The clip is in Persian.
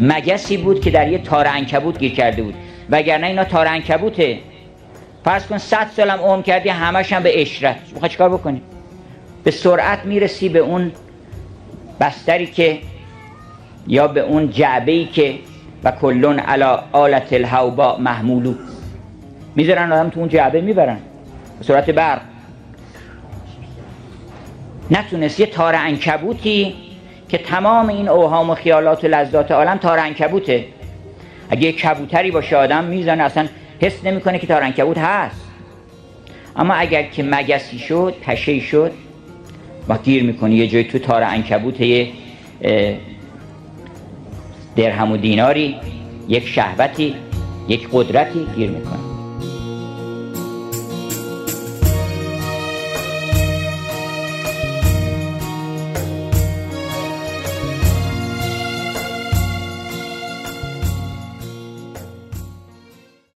مگسی بود که در یه تار انکبوت گیر کرده بود. وگرنه اینا تار انکبوته فرض کن صد سالم عمر کردی همش هم به اشرت می‌خوای چیکار بکنی؟ به سرعت می‌رسی به اون بستری که یا به اون جعبه ای که و کلون علا آلت الهوبا محمولو. می‌ذارن آدم تو اون جعبه می‌برن. به صورت برق. نتونست یه تار انکبوتی که تمام این اوهام و خیالات و لذات عالم تار انکبوته اگه کبوتری باشه آدم می‌زنه اصلا حس نمی‌کنه که تار انکبوت هست. اما اگر که مگسی شد پشه شد و گیر می‌کنه یه جای تو تار انکبوت یه درهم و دیناری یک شهوتی یک قدرتی گیر می‌کنه